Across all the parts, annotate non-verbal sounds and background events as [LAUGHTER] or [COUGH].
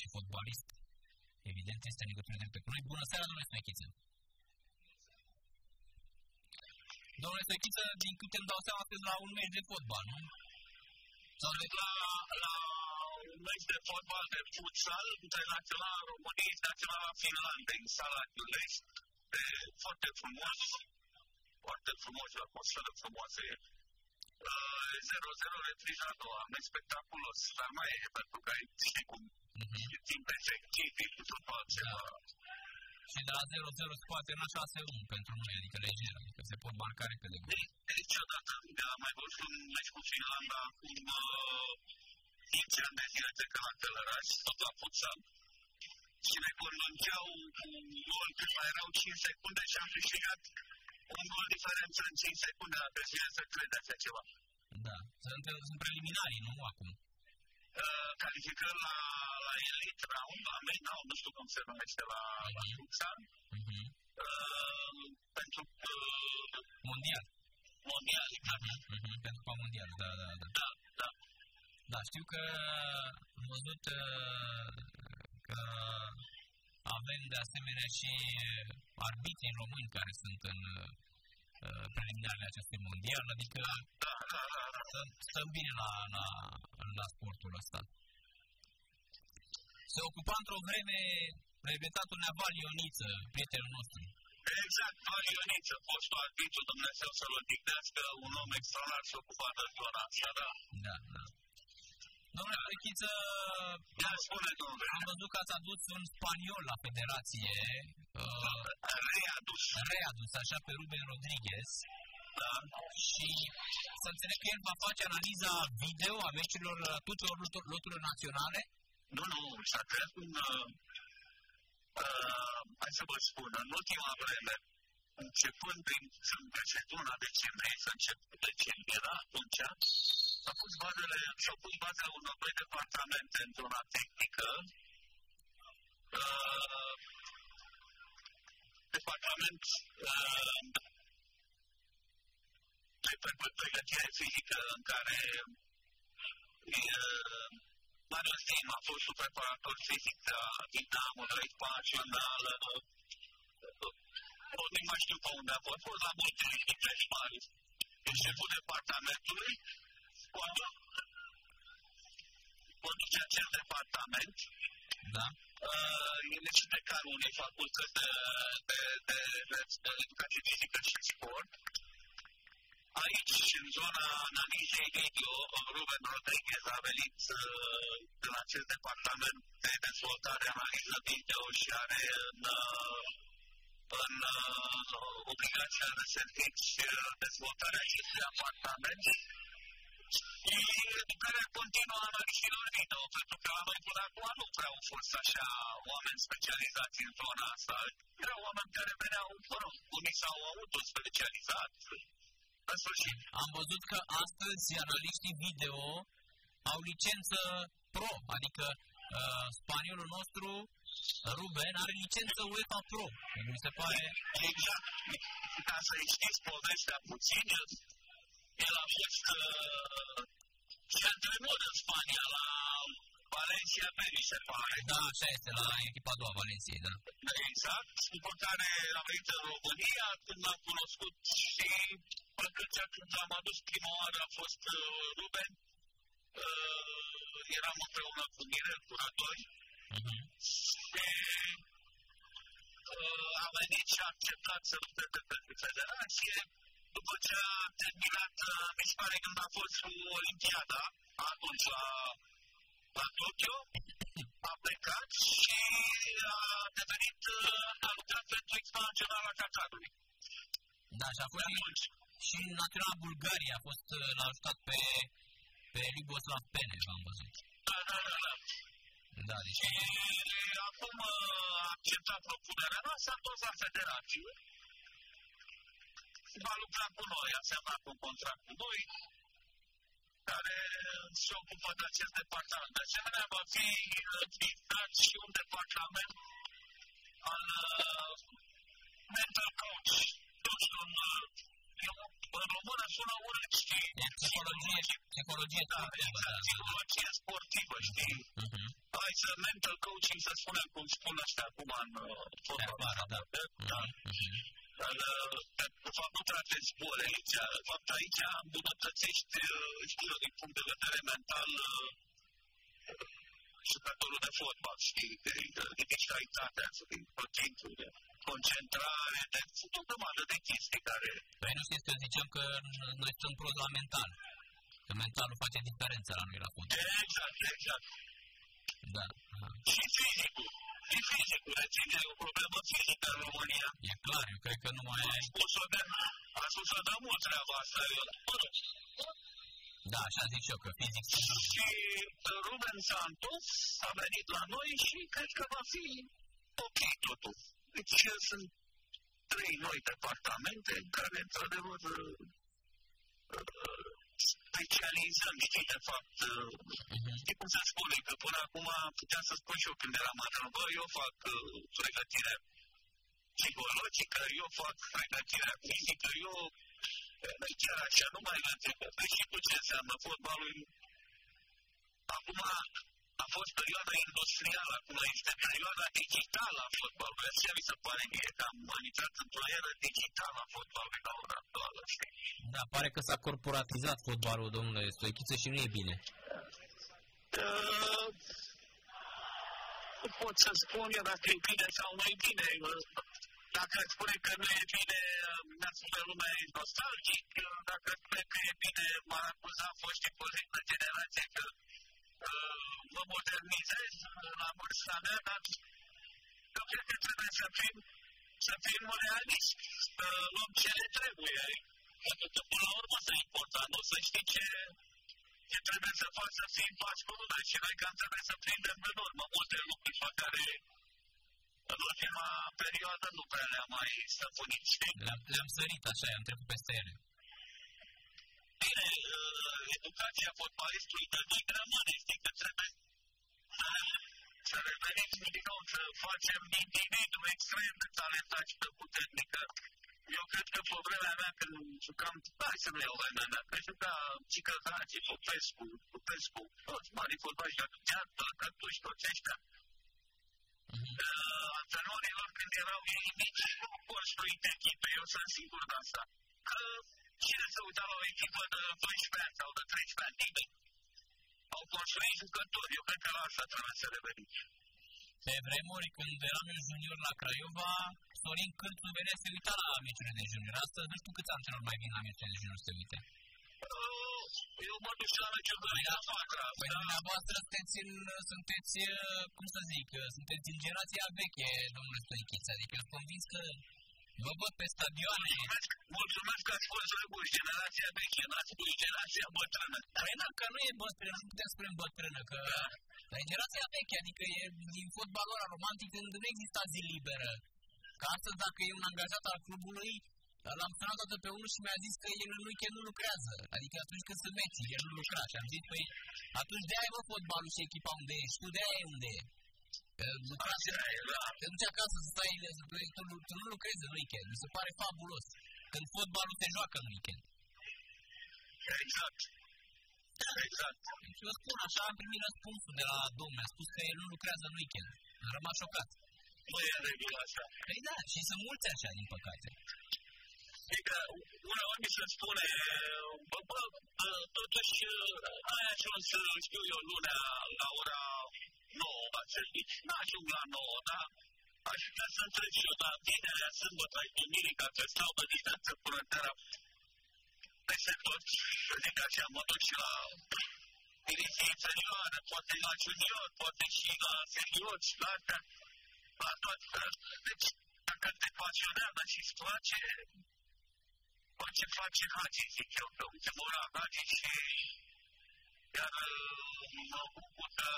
și fotbalist. Evident, este în legătură directă cu noi. Bună seara, domnule Smechiță! Domnule Smechiță, din câte îmi dau seama, sunteți la un meci de fotbal, nu? Sau de la, la un meci de fotbal de futsal internațional României naționala Finlandei în sala Giulești. Foarte frumos, foarte frumos, o atmosferă frumoasă e. 0-0 refrigerador, am spectaculos, dar mai e pentru că ai știi cum mm-hmm. timp efectiv, cu totul altceva. Da. Și de la 0-0 se poate la 6-1 pentru noi, adică lejer, adică se pot marca repede. Niciodată am mai văzut un meci cu Finlanda acum uh, 5 ani de zile de că la Călăraș, tot la futsal. Și ne conlungeau un gol când mai erau 5 secunde și am câștigat un gol diferență în 5 secunde, dacă să crede așa ceva. Da, sunt, sunt preliminarii, nu acum? Uh, calificări la, la Elite Round, la Main Round, nu știu cum se numește la, uh-huh. la Fuxan, uh-huh. uh, pentru uh, Mondial. Mondial, uh-huh. Uh-huh. Pentru Cupa Mondial, da, da, da. Da, da. Da, știu că am văzut uh, că avem de asemenea și arbitrii români care sunt în uh, preliminarele acestui mondial, adică stăm, stăm bine la, la, la sportul ăsta. Se ocupa într-o vreme regretatul Neaval Ioniță, prietenul nostru. Exact, Val Ioniță, fostul arbitru, Dumnezeu să-l odihnească, un om extraordinar și ocupat de zona asta, da. Da, da. Domnule Plechiță, da, spune, domnule. am văzut că ați adus un spaniol la federație. Uh, readus. Readus, așa, pe Ruben Rodriguez. Da. Și să înțeleg că el va face analiza video a meciurilor tuturor loturilor naționale? Nu, nu, s-a creat un... Uh, uh, hai să vă spun, în ultima vreme, începând din luna decembrie, să încep decembrie, era atunci, a pus bazele, și-au pus bazele unor doi departamente în zona tehnică, uh, departament uh, de pregătire fizică în care uh, Marius Dim a fost un preparator fizic la Dinamo, la Expansional, uh, nu mai știu pe unde a fost, fost la multe echipe și Marius. E șeful departamentului, quando, quando c'è acel departament, da. uh, ele și decanul unei facultăți de, de, de, de, de educație fizică și sport. Aici, în zona analizei video, Ruben Rodriguez a venit uh, de la acest departament de dezvoltare, analiză video și are în, uh, în uh, obligația de servici uh, dezvoltarea acestui apartament educarea continuă a analizilor video, pentru că la noi până acum nu prea au fost așa oameni specializați în zona asta. Erau oameni care veneau, mă rog, unii s-au autospecializat. În sfârșit. Am văzut că astăzi analiștii video au licență pro, adică uh, spaniolul nostru Ruben are licență UEFA Pro. Mi se pare... Exact. Ca să știți povestea puțin, el a fost uh, și antrenor în Spania la Valencia B, mi se pare. Da, așa este, la echipa a doua Valenciei, da. Exact, după care a venit în România, când l-am cunoscut și atunci când l-am adus prima oară a fost uh, Ruben, uh, eram împreună cu Mirel Curatori uh-huh. și uh, a venit și a acceptat să lupte pentru federație după ce a terminat, mi se pare când a fost cu Olimpiada, atunci la, la Tokyo, a plecat și a devenit, a lucrat pentru echipa națională a Qatarului. Da, și a fost și, și naționala Bulgaria a fost, l-a ajutat pe, pe Liboslav Peneș, v-am văzut. Da, da, da, da. Da, deci... Și acum a acceptat propunerea noastră, a dus la federație va lucra cu noi, a semnat un contract cu noi, care se ocupă de acest departament. De asemenea, va fi înființat și un departament al uh, mental coach. Deci, un, uh, în română sună urât, știi? Psihologie, psihologie da, exact, psihologie sportivă, știi? Uh-huh. Ai să mental coaching, să spunem cum spun ăștia acum în fotbal. Da, da. da. Dar, de fapt, nu tratezi boli aici. De fapt, aici îmbunătățești, știu eu, din punct de vedere mental, jucătorul de fotbal, știi, de, de, de distractatea, de procentul, de concentrare, de tot o grămadă de chestii care... Păi nu știți că ziceam că noi suntem prost la mental. Că mentalul face diferența la noi la fotbal. Exact, exact. Da. Și fizicul. Și fizicul. Reține o problemă fizică în România. E clar, eu cred că nu mai ai... A spus-o de, a spus-o de mult treaba asta. Eu, da, așa zic eu, că fizic... Și Ruben Santos a venit la noi și cred că va fi ok totul. Deci sunt trei noi departamente în care, într-adevăr, specializăm, știi, de fapt, uh-huh. știi cum se spune, că până acum puteam să spun și eu când eram antrenor, bă, eu fac uh, pregătire psihologică, eu fac pregătire fizică, eu chiar așa, nu mai înțeleg, că și tu ce înseamnă fotbalul. Acum a fost perioada industrială, acum este perioada digitală a fotbalului. Așa mi se pare mie că am intrat într-o eră digitală a fotbalului la ora actuală, știi? Da, pare că s-a corporatizat fotbalul, domnule Stoichiță, și nu e bine. Uh, pot să spun eu dacă e bine sau nu e bine. Dacă îți spune că nu e bine, ne spune lumea e nostalgic. Dacă îți spune că e bine, m-ar acuza foștii poziți de generație că uh, mă modernizez la vârsta mea, dar eu cred că trebuie să fim, să fim realiști, să luăm ce ne trebuie. Pentru că până la urmă să important, nu să știi ce, ce trebuie să faci să fii în pași cu lumea și noi că trebuie să prindem în urmă multe lucruri pe care în ultima perioadă nu prea le-am mai stăpânit. Le-am, le-am sărit așa, am trecut peste ele. Bine, uh, educația fotbalistului de noi rămâne, știi că trebuie să revenim din nou să facem individul extrem de talentat și de puternică. Eu cred că pe vremea mea când jucam, hai să nu iau vremea mea, că juca Cică Dragi, Popescu, Popescu, toți mari fotbaliști, Gheată, Cătuși, toți ăștia, uh, antrenorilor când erau ei mici, nu construite echipe, eu sunt sigur de asta. Că cine se uita la o echipă de 12 ani sau de 13 ani, nimeni. Au construit jucători, eu cred că la asta trebuie să revenim. Pe vremuri, când eram eu junior la Craiova, Sorin Cârțu venea să uita la meciurile de junior. Astăzi nu știu câți antrenori mai vin la meciurile de junior să se uite. Eu mă duc la meciurile de afacra. Păi dumneavoastră sunteți, în, sunteți, cum să zic, sunteți din generația veche, domnule Stoichiță. Adică eu sunt convins că Vă văd pe stadioane. Mulțumesc, mulțumesc că ați fost răguși generația veche, n-ați spus generația bătrână. Păi da, că nu e bătrână, nu putem spune bătrână, că da. e generația veche, adică e din fotbalul ăla romantic când nu exista zi liberă. Că astăzi dacă e un angajat al clubului, L-am sunat dată pe unul și mi-a zis că el în weekend nu lucrează. Adică atunci când sunt meții, el nu lucra. Și am zis, păi atunci de-aia e fotbalul și echipa unde ești, tu de-aia e unde e. Lucrați, te duci acasă să stai, tu, tu nu lucrezi în weekend. Mi se pare fabulos. Când fotbalul te joacă în weekend. Exact. Exact. Și eu spun așa, am primit răspunsul de la domnul. Mi-a spus că el nu lucrează în weekend. Am rămas șocat. Nu e regulă așa. Păi da, și sunt mulți așa, din păcate. Adică, uneori mi se spune, bă, bă, totuși, ai ajuns, știu eu, lunea la ora 9 la servici, n-ajung la 9, da? Aș vrea să întreb și eu, dar vinerea, sâmbătă, duminică, că stau pe distanță până seara, peste tot, să zic așa, mă duc și la direcție inferioară, poate la junior, poate și la senior și la astea, la toate. Deci, dacă te pasionează și îți place, ce face Hagi, zic eu, că uite, mora Hagi și iar mă bucur că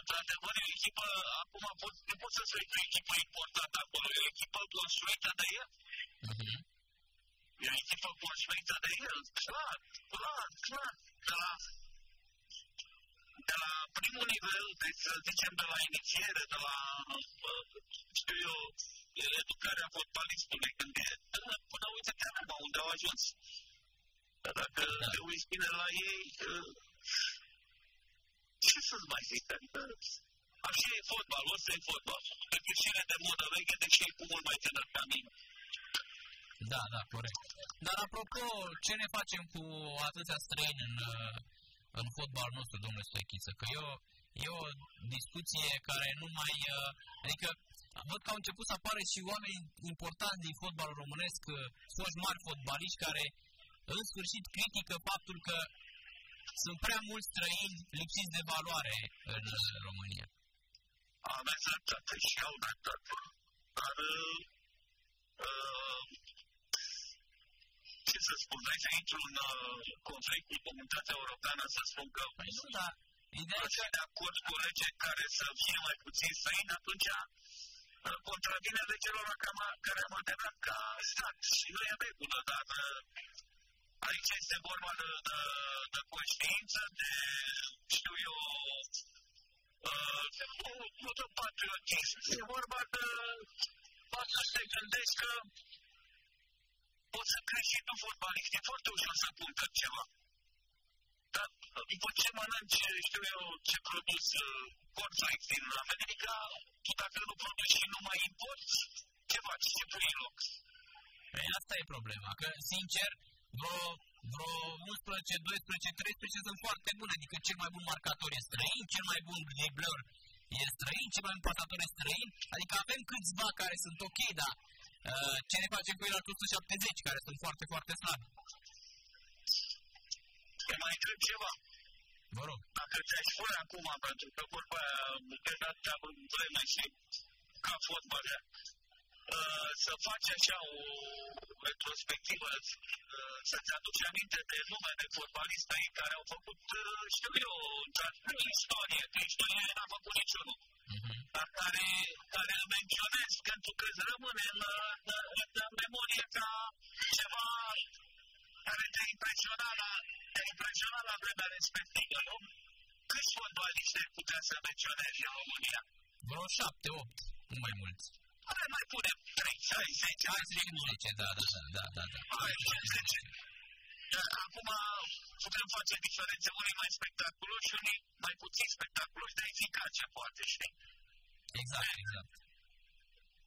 într-adevăr e o echipă, acum pot, nu pot să spui că e o echipă importantă acolo, e o echipă construită de el. Uh-huh. E o echipă construită de el, clar, clar, clar, de la, de la primul nivel, deci să zicem de la inițiere, de la, știu eu, educarea fotbalistului când e până uite te acum unde au ajuns. Dar dacă da. te uiți bine la ei, ce să-ți mai zic? Adică Așa e fotbal, ăsta e fotbal. Pe chestiune de modă veche, deși e cu mult mai tânăr ca mine. Da, da, corect. Dar apropo, ce ne facem cu atâția străini în, în fotbalul nostru, domnule Stoichiță? Că eu, e o discuție care nu mai... Adică văd că au început să apară și oameni importanti din fotbalul românesc, foști mari fotbaliști care în sfârșit critică faptul că sunt prea mulți străini lipsiți de valoare în România. Am dreptate și au dreptate. Dar uh, uh, ce să spun, vrei să intru în uh, conflict cu comunitatea europeană să spun că păi nu, da. Ideea că... de acord cu lege care să fie mai puțin străini, atunci uh, contravine legelor care am aderat ca stat. Și nu e regulă, dar uh, aici este vorba de, de, de conștiință, de, știu eu, uh, nu, nu de patriotism, e vorba de poate să te gândești că poți să crești și tu fotbalist, e foarte ușor să apuntă ceva. Dar după ce mănânci, știu eu, ce produs uh, cornflakes din America, tu dacă nu produci și nu mai importi, ce faci? Ce pui în loc? Păi asta e problema, că, sincer, vreo, vreo 11, 12, 13 sunt foarte bune, adică cel mai bun marcator e străin, cel mai bun dribbler e străin, cel mai bun pasator e străin, adică avem câțiva care sunt ok, dar uh, ce ne facem cu el la 170, care sunt foarte, foarte slabi? Te mai întreb ceva. Vă rog. Dacă ți-ai spune acum, pentru că vorba aia, de data vreme și ca fotbalea, Uh, să faci așa o retrospectivă, uh, să-ți aduci aminte de nume de fotbaliști tăi care au făcut, uh, știu eu, istorie, că istorie n-a făcut niciunul, uh-huh. dar care, care îl menționez pentru că îți rămâne în, în, în memorie ca ceva care te-a impresionat la, te-a impresionat la vremea respectivă, nu? Câți fotbaliști ai putea să menționezi în România? Vreo șapte, opt, nu mai mulți. Hai mai punem 3, 6, 10, hai să zicem 10, da, da, da, da, da. Hai, 10. Acum putem face diferențe, unii mai spectaculoși și unii mai puțin spectaculoși, dar eficace, poate, știi? Exact, exact.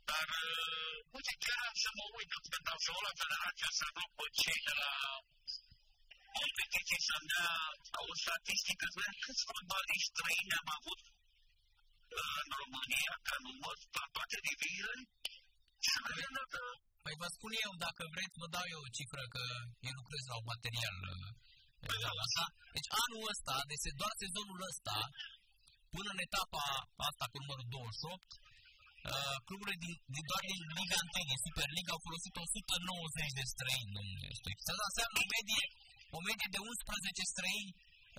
Dar, uh, uite, chiar am să mă uit, când am fost la federația să rog pe cei de la competiții să-mi dea o statistică, să vedem câți fotbaliști străini am avut în România, ca număr, la toate diviziile, și vedem dacă... Păi vă spun eu, dacă vreți, vă dau eu o cifră, că eu lucrez la un material păi da. așa. Deci anul ăsta, deci doar sezonul ăsta, până în etapa asta cu numărul 28, uh, cluburile din, din, doar din Liga 1, din Superliga, au folosit 190 de străini, domnule Asta înseamnă o medie, o medie de 11 străini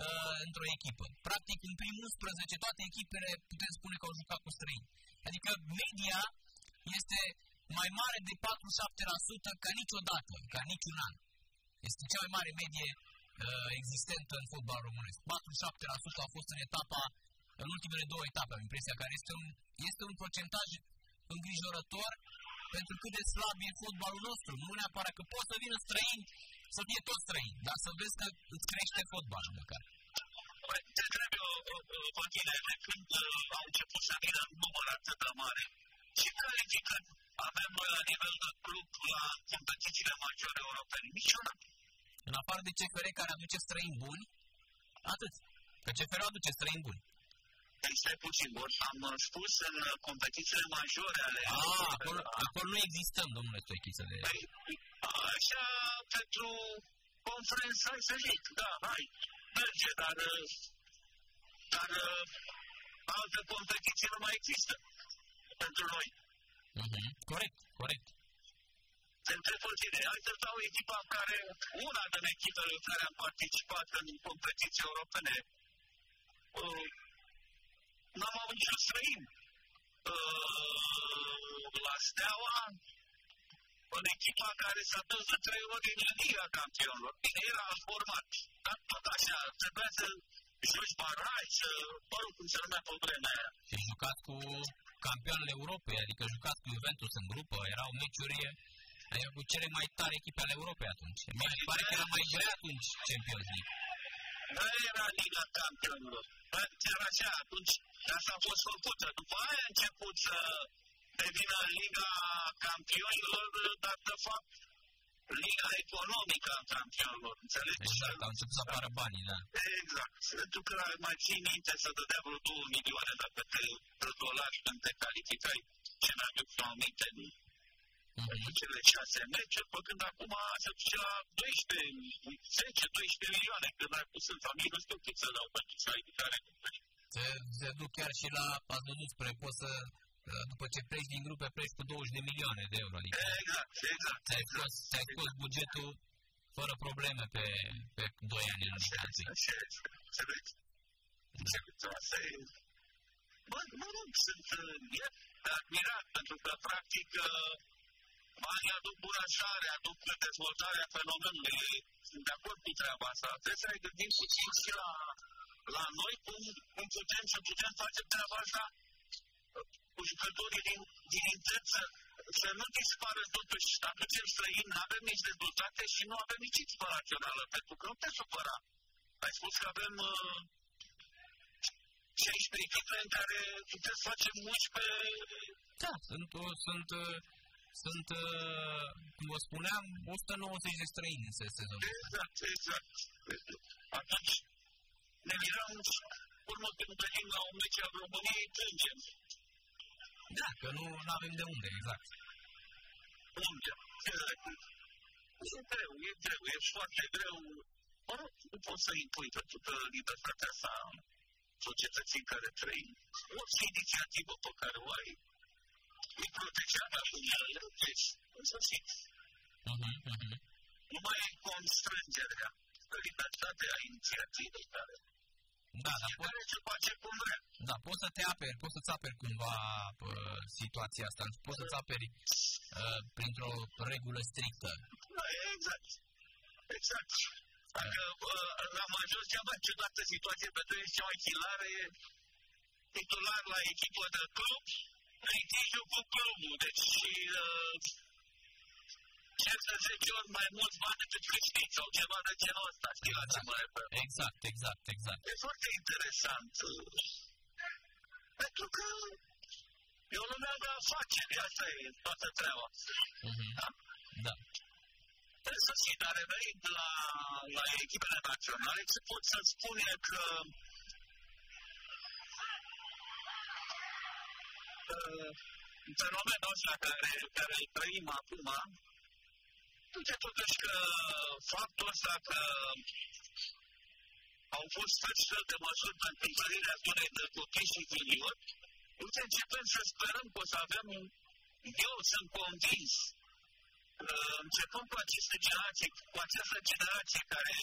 uh, într-o echipă. Practic, în primul 11, toate echipele putem spune că au jucat cu străini. Adică media este mai mare de 47% ca niciodată, ca niciun an. Este cea mai mare medie uh, existentă în fotbal românesc. 47% a fost în etapa, în ultimele două etape, am impresia, care este un, este un procentaj îngrijorător pentru cât de slab e fotbalul nostru. Nu neapărat că poți să vină străini să fie toți străini, dar să vezi că îți crește fotbalul măcar. Păi, te întreb eu, Vaghilele, când au început să vină în număr atât de mare, ce calificări avem noi la nivel de club la competițiile majore europene? Niciuna. În afară de CFR care aduce străini buni, atât. Că CFR aduce străini buni. Deci, stai puțin, bun, am spus în competițiile majore ale... Ah, acolo, acolo nu existăm, domnule Stoichiță. De... Păi, așa, pentru conferență, să zic, da, hai, merge, dar, dar alte competiții nu mai există pentru noi. Uh-huh. Corect, corect. Te întreb pe tine, hai să dau echipa care, una din echipele în care am participat în competiții europene, uh, n-am avut niciun străin. Uh, la Steaua, în echipa care s-a dus de trei ori în Liga Campionilor. Bine, era format, dar tot așa, trebuia să joci baraj, să, mă rog, cum se numea pe vremea aia. Și jucat cu campionul Europei, adică jucat cu Juventus în grupă, erau meciuri adică cu cele mai tare echipe ale Europei atunci. Mi se pare că era mai grea atunci Champions League. Nu era Liga Campionilor. Chiar așa, atunci asta a fost făcută. După aia a început să devină Liga Campionilor, dar de fapt Liga Economică a Campionilor, înțelegi? Exact, au început să apară banii, da. Exact. Pentru că mai ții minte să dădea vreo 2 milioane dacă te dolari când te calificai ce n-am eu aminte pentru cele șase meciuri, pe când acum se duce la 12, 10-12 milioane, când ai pus în familie, nu știu cât să dau pentru calificare. Se, se duc chiar și la, ați văzut spre, poți să după ce pleci din grupe, pleci cu 20 de milioane de euro. Adică exact, exact. Ți-ai scos, ți-ai scos bugetul fără probleme pe, pe 2 ani în Așa, așa, înțelegi? Înțelegi, asta e... Bă, mă rog, sunt uh, admirat, pentru că, practic, uh, banii aduc bunăstare, aduc dezvoltarea fenomenului. Sunt de acord cu treaba asta. Trebuie să ne gândim puțin și la, la noi cum, cum putem să putem face treaba asta cu jucătorii din, din intrăță, să nu dispară totuși aducem străini, nu avem nici rezultate și nu avem nici echipă națională, pentru că nu te supăra. Ai spus că avem uh, 16 echipe în care putem să facem 11... Da, sunt, sunt, sunt, cum vă spuneam, 190 de străini în sezonul Exact, exact. Atunci ne mirăm urmă când venim la un meci al României, plângem. Da, că nu avem de unde, exact. Unde? E greu, e greu, e foarte greu. Mă rog, nu poți să impui pentru că libertatea asta societății în care trăim. Orice inițiativă pe care o ai, e protejată acum el, deci, în sfârșit. Uh-huh, uh-huh. Nu mai e constrângerea, libertatea inițiativei care da, dar poți, ce face cum vrea. Da, poți să te aperi, poți să-ți aperi cumva uh, situația asta, poți să-ți aperi uh, printr-o regulă strictă. Da, exact. Exact. Dacă uh, am ajuns cea mai ciudată situație pentru ei, cea mai chilare, titular la echipă de club, litigiu cu clubul. Deci, uh, cer să 10 ori mai mulți bani decât câștigi sau ceva de genul ăsta. Știi la ce mă refer? Exact, exact, exact. E foarte interesant. Pentru că e o lume de afaceri, asta e toată treaba. Mm-hmm. Da? Da. Trebuie să fii, dar revenind la, la echipele naționale, ce pot să spune că uh, fenomenul ăsta care, care îl trăim acum, Uite totuși că faptul ăsta că au fost fel de măsuri pentru întâlnirea zonei de copii și juniori, uite, începem să sperăm că o să avem, eu sunt convins, începând cu aceste generații, cu această generație care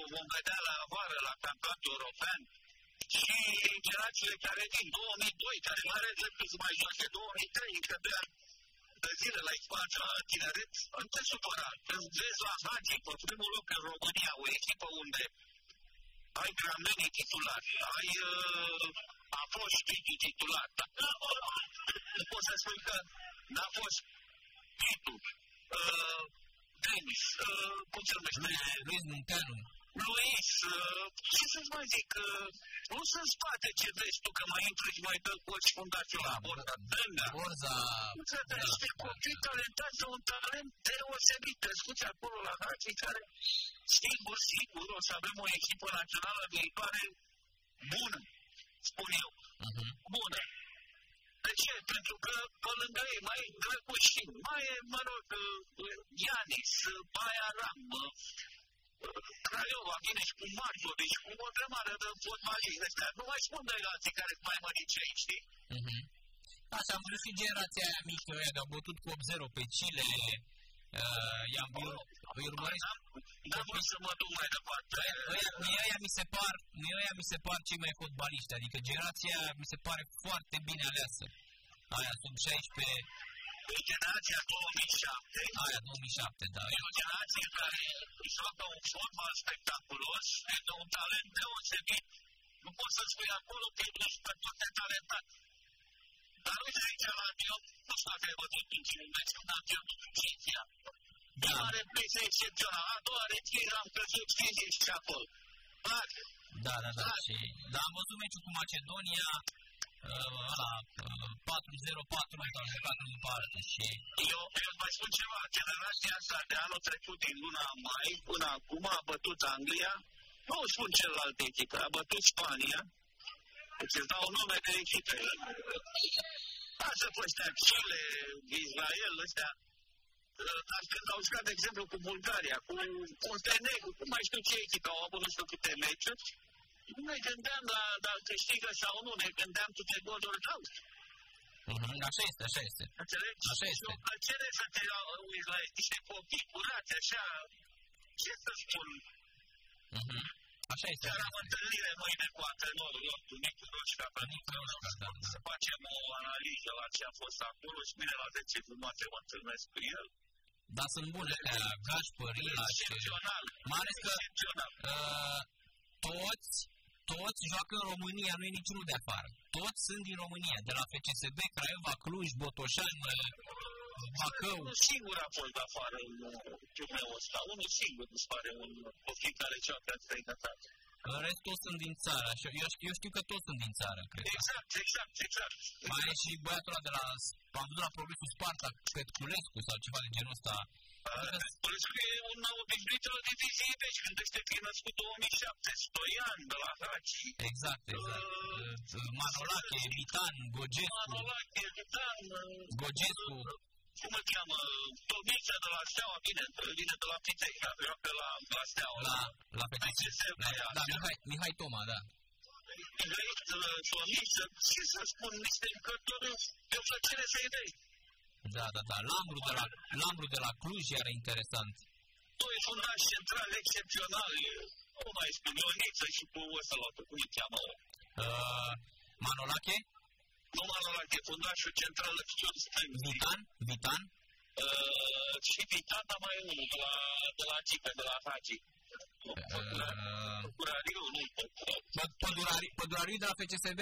o vom vedea la vară, la campionatul european, și generațiile care din 2002, care nu are dreptul să mai joace 2003, încă de ani, de zile la echipa tineret, nu te supăra. Când vezi la Hagi, pe primul loc în România, o echipă unde ai gramenii titulari, ai uh, a fost titular, nu poți să spui că n-a fost titul. Uh, tenis, uh, cum se numește? Luis Munteanu. Luis, uh, ce să-ți mai zic, uh, nu să în spate ce vezi tu, că mai intri și mai dă coci fundații la borda stângă. Borza... Înțelegi, da, copii talentați de un talent deosebit, crescuți acolo la Haci, care sigur, sigur, o să avem o echipă națională viitoare bună, spun eu, uh-huh. bună. De ce? Pentru că pe lângă ei mai e Drăgușin, mai e, mă rog, Ianis, Baia Ram, Craiova vine și cu martori și cu o grămadă de fotbaliști ăștia. Nu mai spun de alții care mai mărice aici, știi? Uh-huh. Așa, am văzut și generația aia mică, aia de-au bătut cu 8-0 pe Chile, uh, i-am oh, îi urmăresc. N-am vrut să mă duc mai departe. Mie aia mi se par, mie aia mi se par cei mai fotbaliști, adică generația aia mi se pare foarte bine aleasă. Aia sub 16, E generația 2007. Aia, 2007, da. E o generație care își joacă un fotbal spectaculos, e de un talent deosebit. Nu poți să spui acolo că e super foarte talentat. Dar uite aici la Dio, nu știu dacă ai văzut în cine meci, când am pierdut în Cinzia. Da. Prima repriză excepțională, a doua repriză am căzut fizic și acolo. Practic. Da, da, da. Și, da, am văzut meciul cu Macedonia, uh, ăla, uh, 4-0-4 mai au jucat în parte și... Eu, eu mai spun ceva, generația asta de anul trecut din luna mai până acum a bătut Anglia, nu spun celălalt echipă, a bătut Spania, deci îți dau nume de echipe. Asta pe ăștia, Chile, Israel, ăștia, dar când au jucat, de exemplu, cu Bulgaria, cu Montenegru, cu mai știu ce echipă au avut nu știu câte meciuri, nu ne gândeam la dacă câștigă sau nu, ne gândeam câte goluri dau. Uh-huh, așa este, așa este. Înțelegi? Așa este. Și o plăcere să te uiți la niște copii curați, așa, ce să spun, Uh-huh. Așa este. Chiar am întâlnire mâine cu antrenorul nostru, Nicu Roșca, pentru că da, să facem o analiză la ce a fost acolo și mine la 10 jumate mă întâlnesc cu el. Dar sunt bune astea, Gașpăr, Ila și... Excepțional. Mai ales că Excepțional. uh, toți, toți joacă în România, nu e niciunul de afară. Toți sunt din România, de la FCSB, Craiova, Cluj, Botoșani, Bacău. Unul singur a fost afară în turneul ăsta. Unul singur îmi pare un copil care joacă în străinătate. În rest toți sunt din țară, așa, eu, știu, eu știu că toți sunt din țară, cred. Exact, exact, exact. Mai e și băiatul ăla de la, am văzut la Progresul Sparta, Petculescu sau ceva de genul ăsta. Petculescu e un obișnuit al diviziei, deci gândește că e născut 2007, 2 ani de la Haci. Exact, exact. Uh, Manolache, Mitan, Gogescu. Manolache, Mitan. Gogescu. Cum îl cheamă? Tomița de la Steaua, bine, vine de la Pitești, joacă la, la Steaua. La, la PTC. Da, da, Mihai, Mihai Toma, da. Tomiță, ce să spun, niște încărcători, e o plăcere să-i dai. Da, da, da. Lambru de la, Lambru de la Cluj era interesant. Doi fundași centrali excepționali, nu mai spun, Ioniță și cu ăsta la cum îi cheamă? Uh, Manolache? Nu Manolache, fundașul central stâng. Vitan? Vitan? Uh, și Vitan, dar mai unul, de la, de la Cipe, de la Hagi. Pădurariu, nu, Pădurariu, Pădurariu de la FCSB.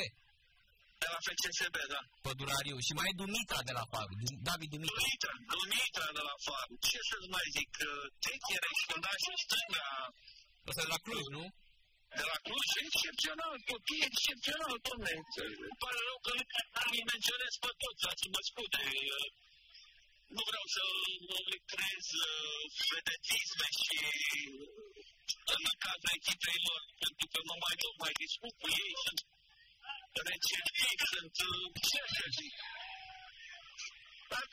De la FCSB, da. Pădurariu. Și mai e Dumitra de la Faru. David Dumitra. Dumitra, Dumitra de la Faru. Ce să-ți mai zic? Techere și fundașul stânga. Ăsta de la Cluj, nu? De la Cluj, excepțional, copii excepțional, domne. Pare rău că îi menționez pe toți, ați mă scuze. Nu vreau să le creez vedetisme și în cadrul echipei lor, pentru că nu mai, nu mai discut cu ei, sunt receptivi, sunt ce să zic. Dar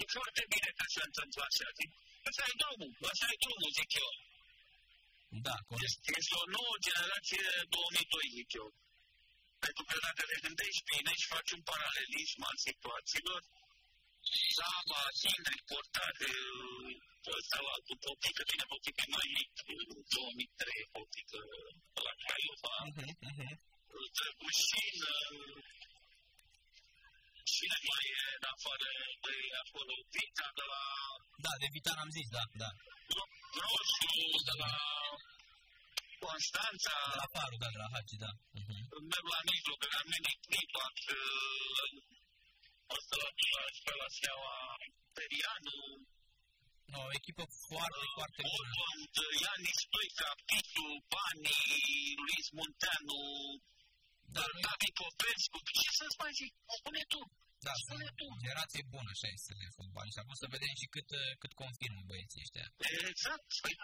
e foarte bine că se întâmplă așa, zic. Asta e drumul, asta e drumul, zic eu. Da, corect. Este, este o nouă generație 2002, zic eu. Pentru că dacă te gândești bine și faci un paralelism al situațiilor, Saba, Sindri, Portare, ăsta la altul, Potică, bine, Potică e mai mic, 2003, Potică la Craiova, uh-huh, uh-huh. Tăgușin, cine mai e în afară de acolo, Vita de la... Da, de Vitan am zis, da, da. Roșu, de la Constanța. De la Paru, da, de la Hagi, da. Uh-huh. Merg la mijloc, că am venit Nicoac, ăsta la Milaș, pe la Seaua, Perianu. O echipă foarte, foarte bună. Ormond, Ianis Stoica, Pitu, Bani, Luis Munteanu, dar Gabi Popescu, ce să-ți mai zic? Spune tu. Da, spune tu. Generație bună, așa este de fotbal. Și acum să vedem și cât, cât confirmă băieții ăștia. Exact. Păi,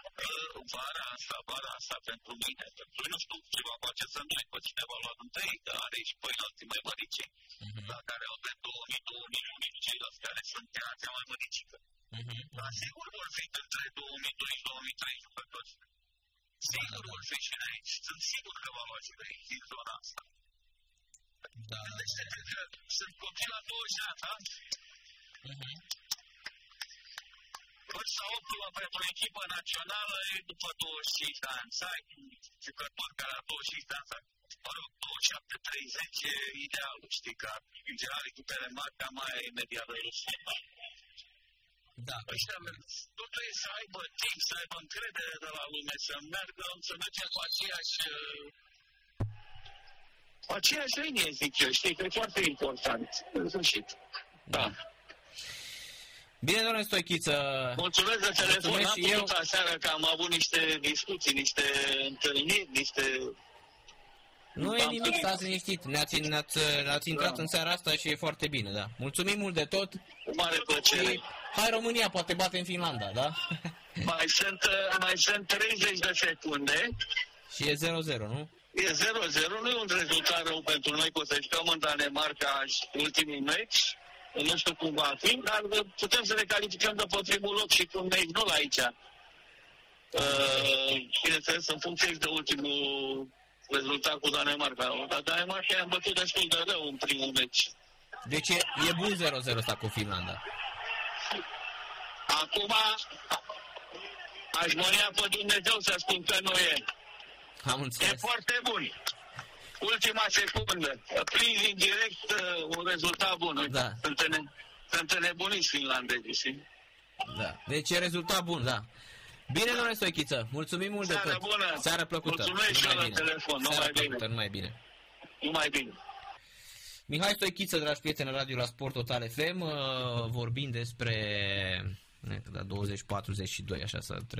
vara asta, vara asta pentru mine, pentru nu știu ce va face să nu pe cineva la întâi, dar are și pe alții mai mărici, uh-huh. la care au de 2000 miliuni ceilalți care sunt generația mai măricică. Uh-huh. Dar sigur vor fi între 2002 și 2003 jucători. Sigur vor fi și aici. Sunt sigur că va lua și de aici din zona asta. Da. Deci, că sunt copii la 20 ani, da? Uh-huh. Ăsta optul la pentru echipă națională e după 25 de ani. Să ai jucători care la 25 de ani, mă rog, 27-30 e ideal, știi, că în general echipele mari cam mai imediat de fotbal. Da. Ăștia tot trebuie să aibă timp, să aibă încredere de la lume, să meargă, să mergem cu aceeași aceeași linie, zic eu, știi, că e foarte important, în sfârșit. Da. Bine, domnule Stoichiță. Mulțumesc de telefon. Am eu... aseară că am avut niște discuții, niște întâlniri, niște Nu e nimic, stați liniștit. Ne-ați, ne-ați, ne-ați intrat Da. în seara asta și e foarte bine, da. Mulțumim mult de tot Cu mare plăcere. și hai România, poate bate în Finlanda, da? [LAUGHS] Mai sunt, uh, mai sunt 30 de secunde. și e 0-0, nu? E 0-0, nu e un rezultat rău pentru noi, că o să jucăm în Danemarca ultimul meci. Nu știu cum va fi, dar putem să ne calificăm de pe primul loc și cu un meci nul aici. Uh, bineînțeles, în funcție de ultimul rezultat cu Danemarca. Dar Danemarca i-a bătut destul de rău în primul meci. Deci e, e bun 0-0 ăsta cu Finlanda. Acum, aș măria pe Dumnezeu să spun că nu e. Am E înțeles. foarte bun. Ultima secundă. Prins indirect uh, un rezultat bun. Uite, Da. Sunt, ne, sunt nebuniți finlandezii. știi? Da. Deci e rezultat bun, da. Bine, domnule Stoichiță, mulțumim mult Seară de tot. bună. Seară plăcută. Mulțumesc și eu Numai la bine. telefon. Seară Numai bine. plăcută, numai bine. Numai bine. Mihai Stoichiță, dragi prieteni, la Radio la Sport Total FM, uh, vorbind despre... Ne, da, 20-42, așa să tre-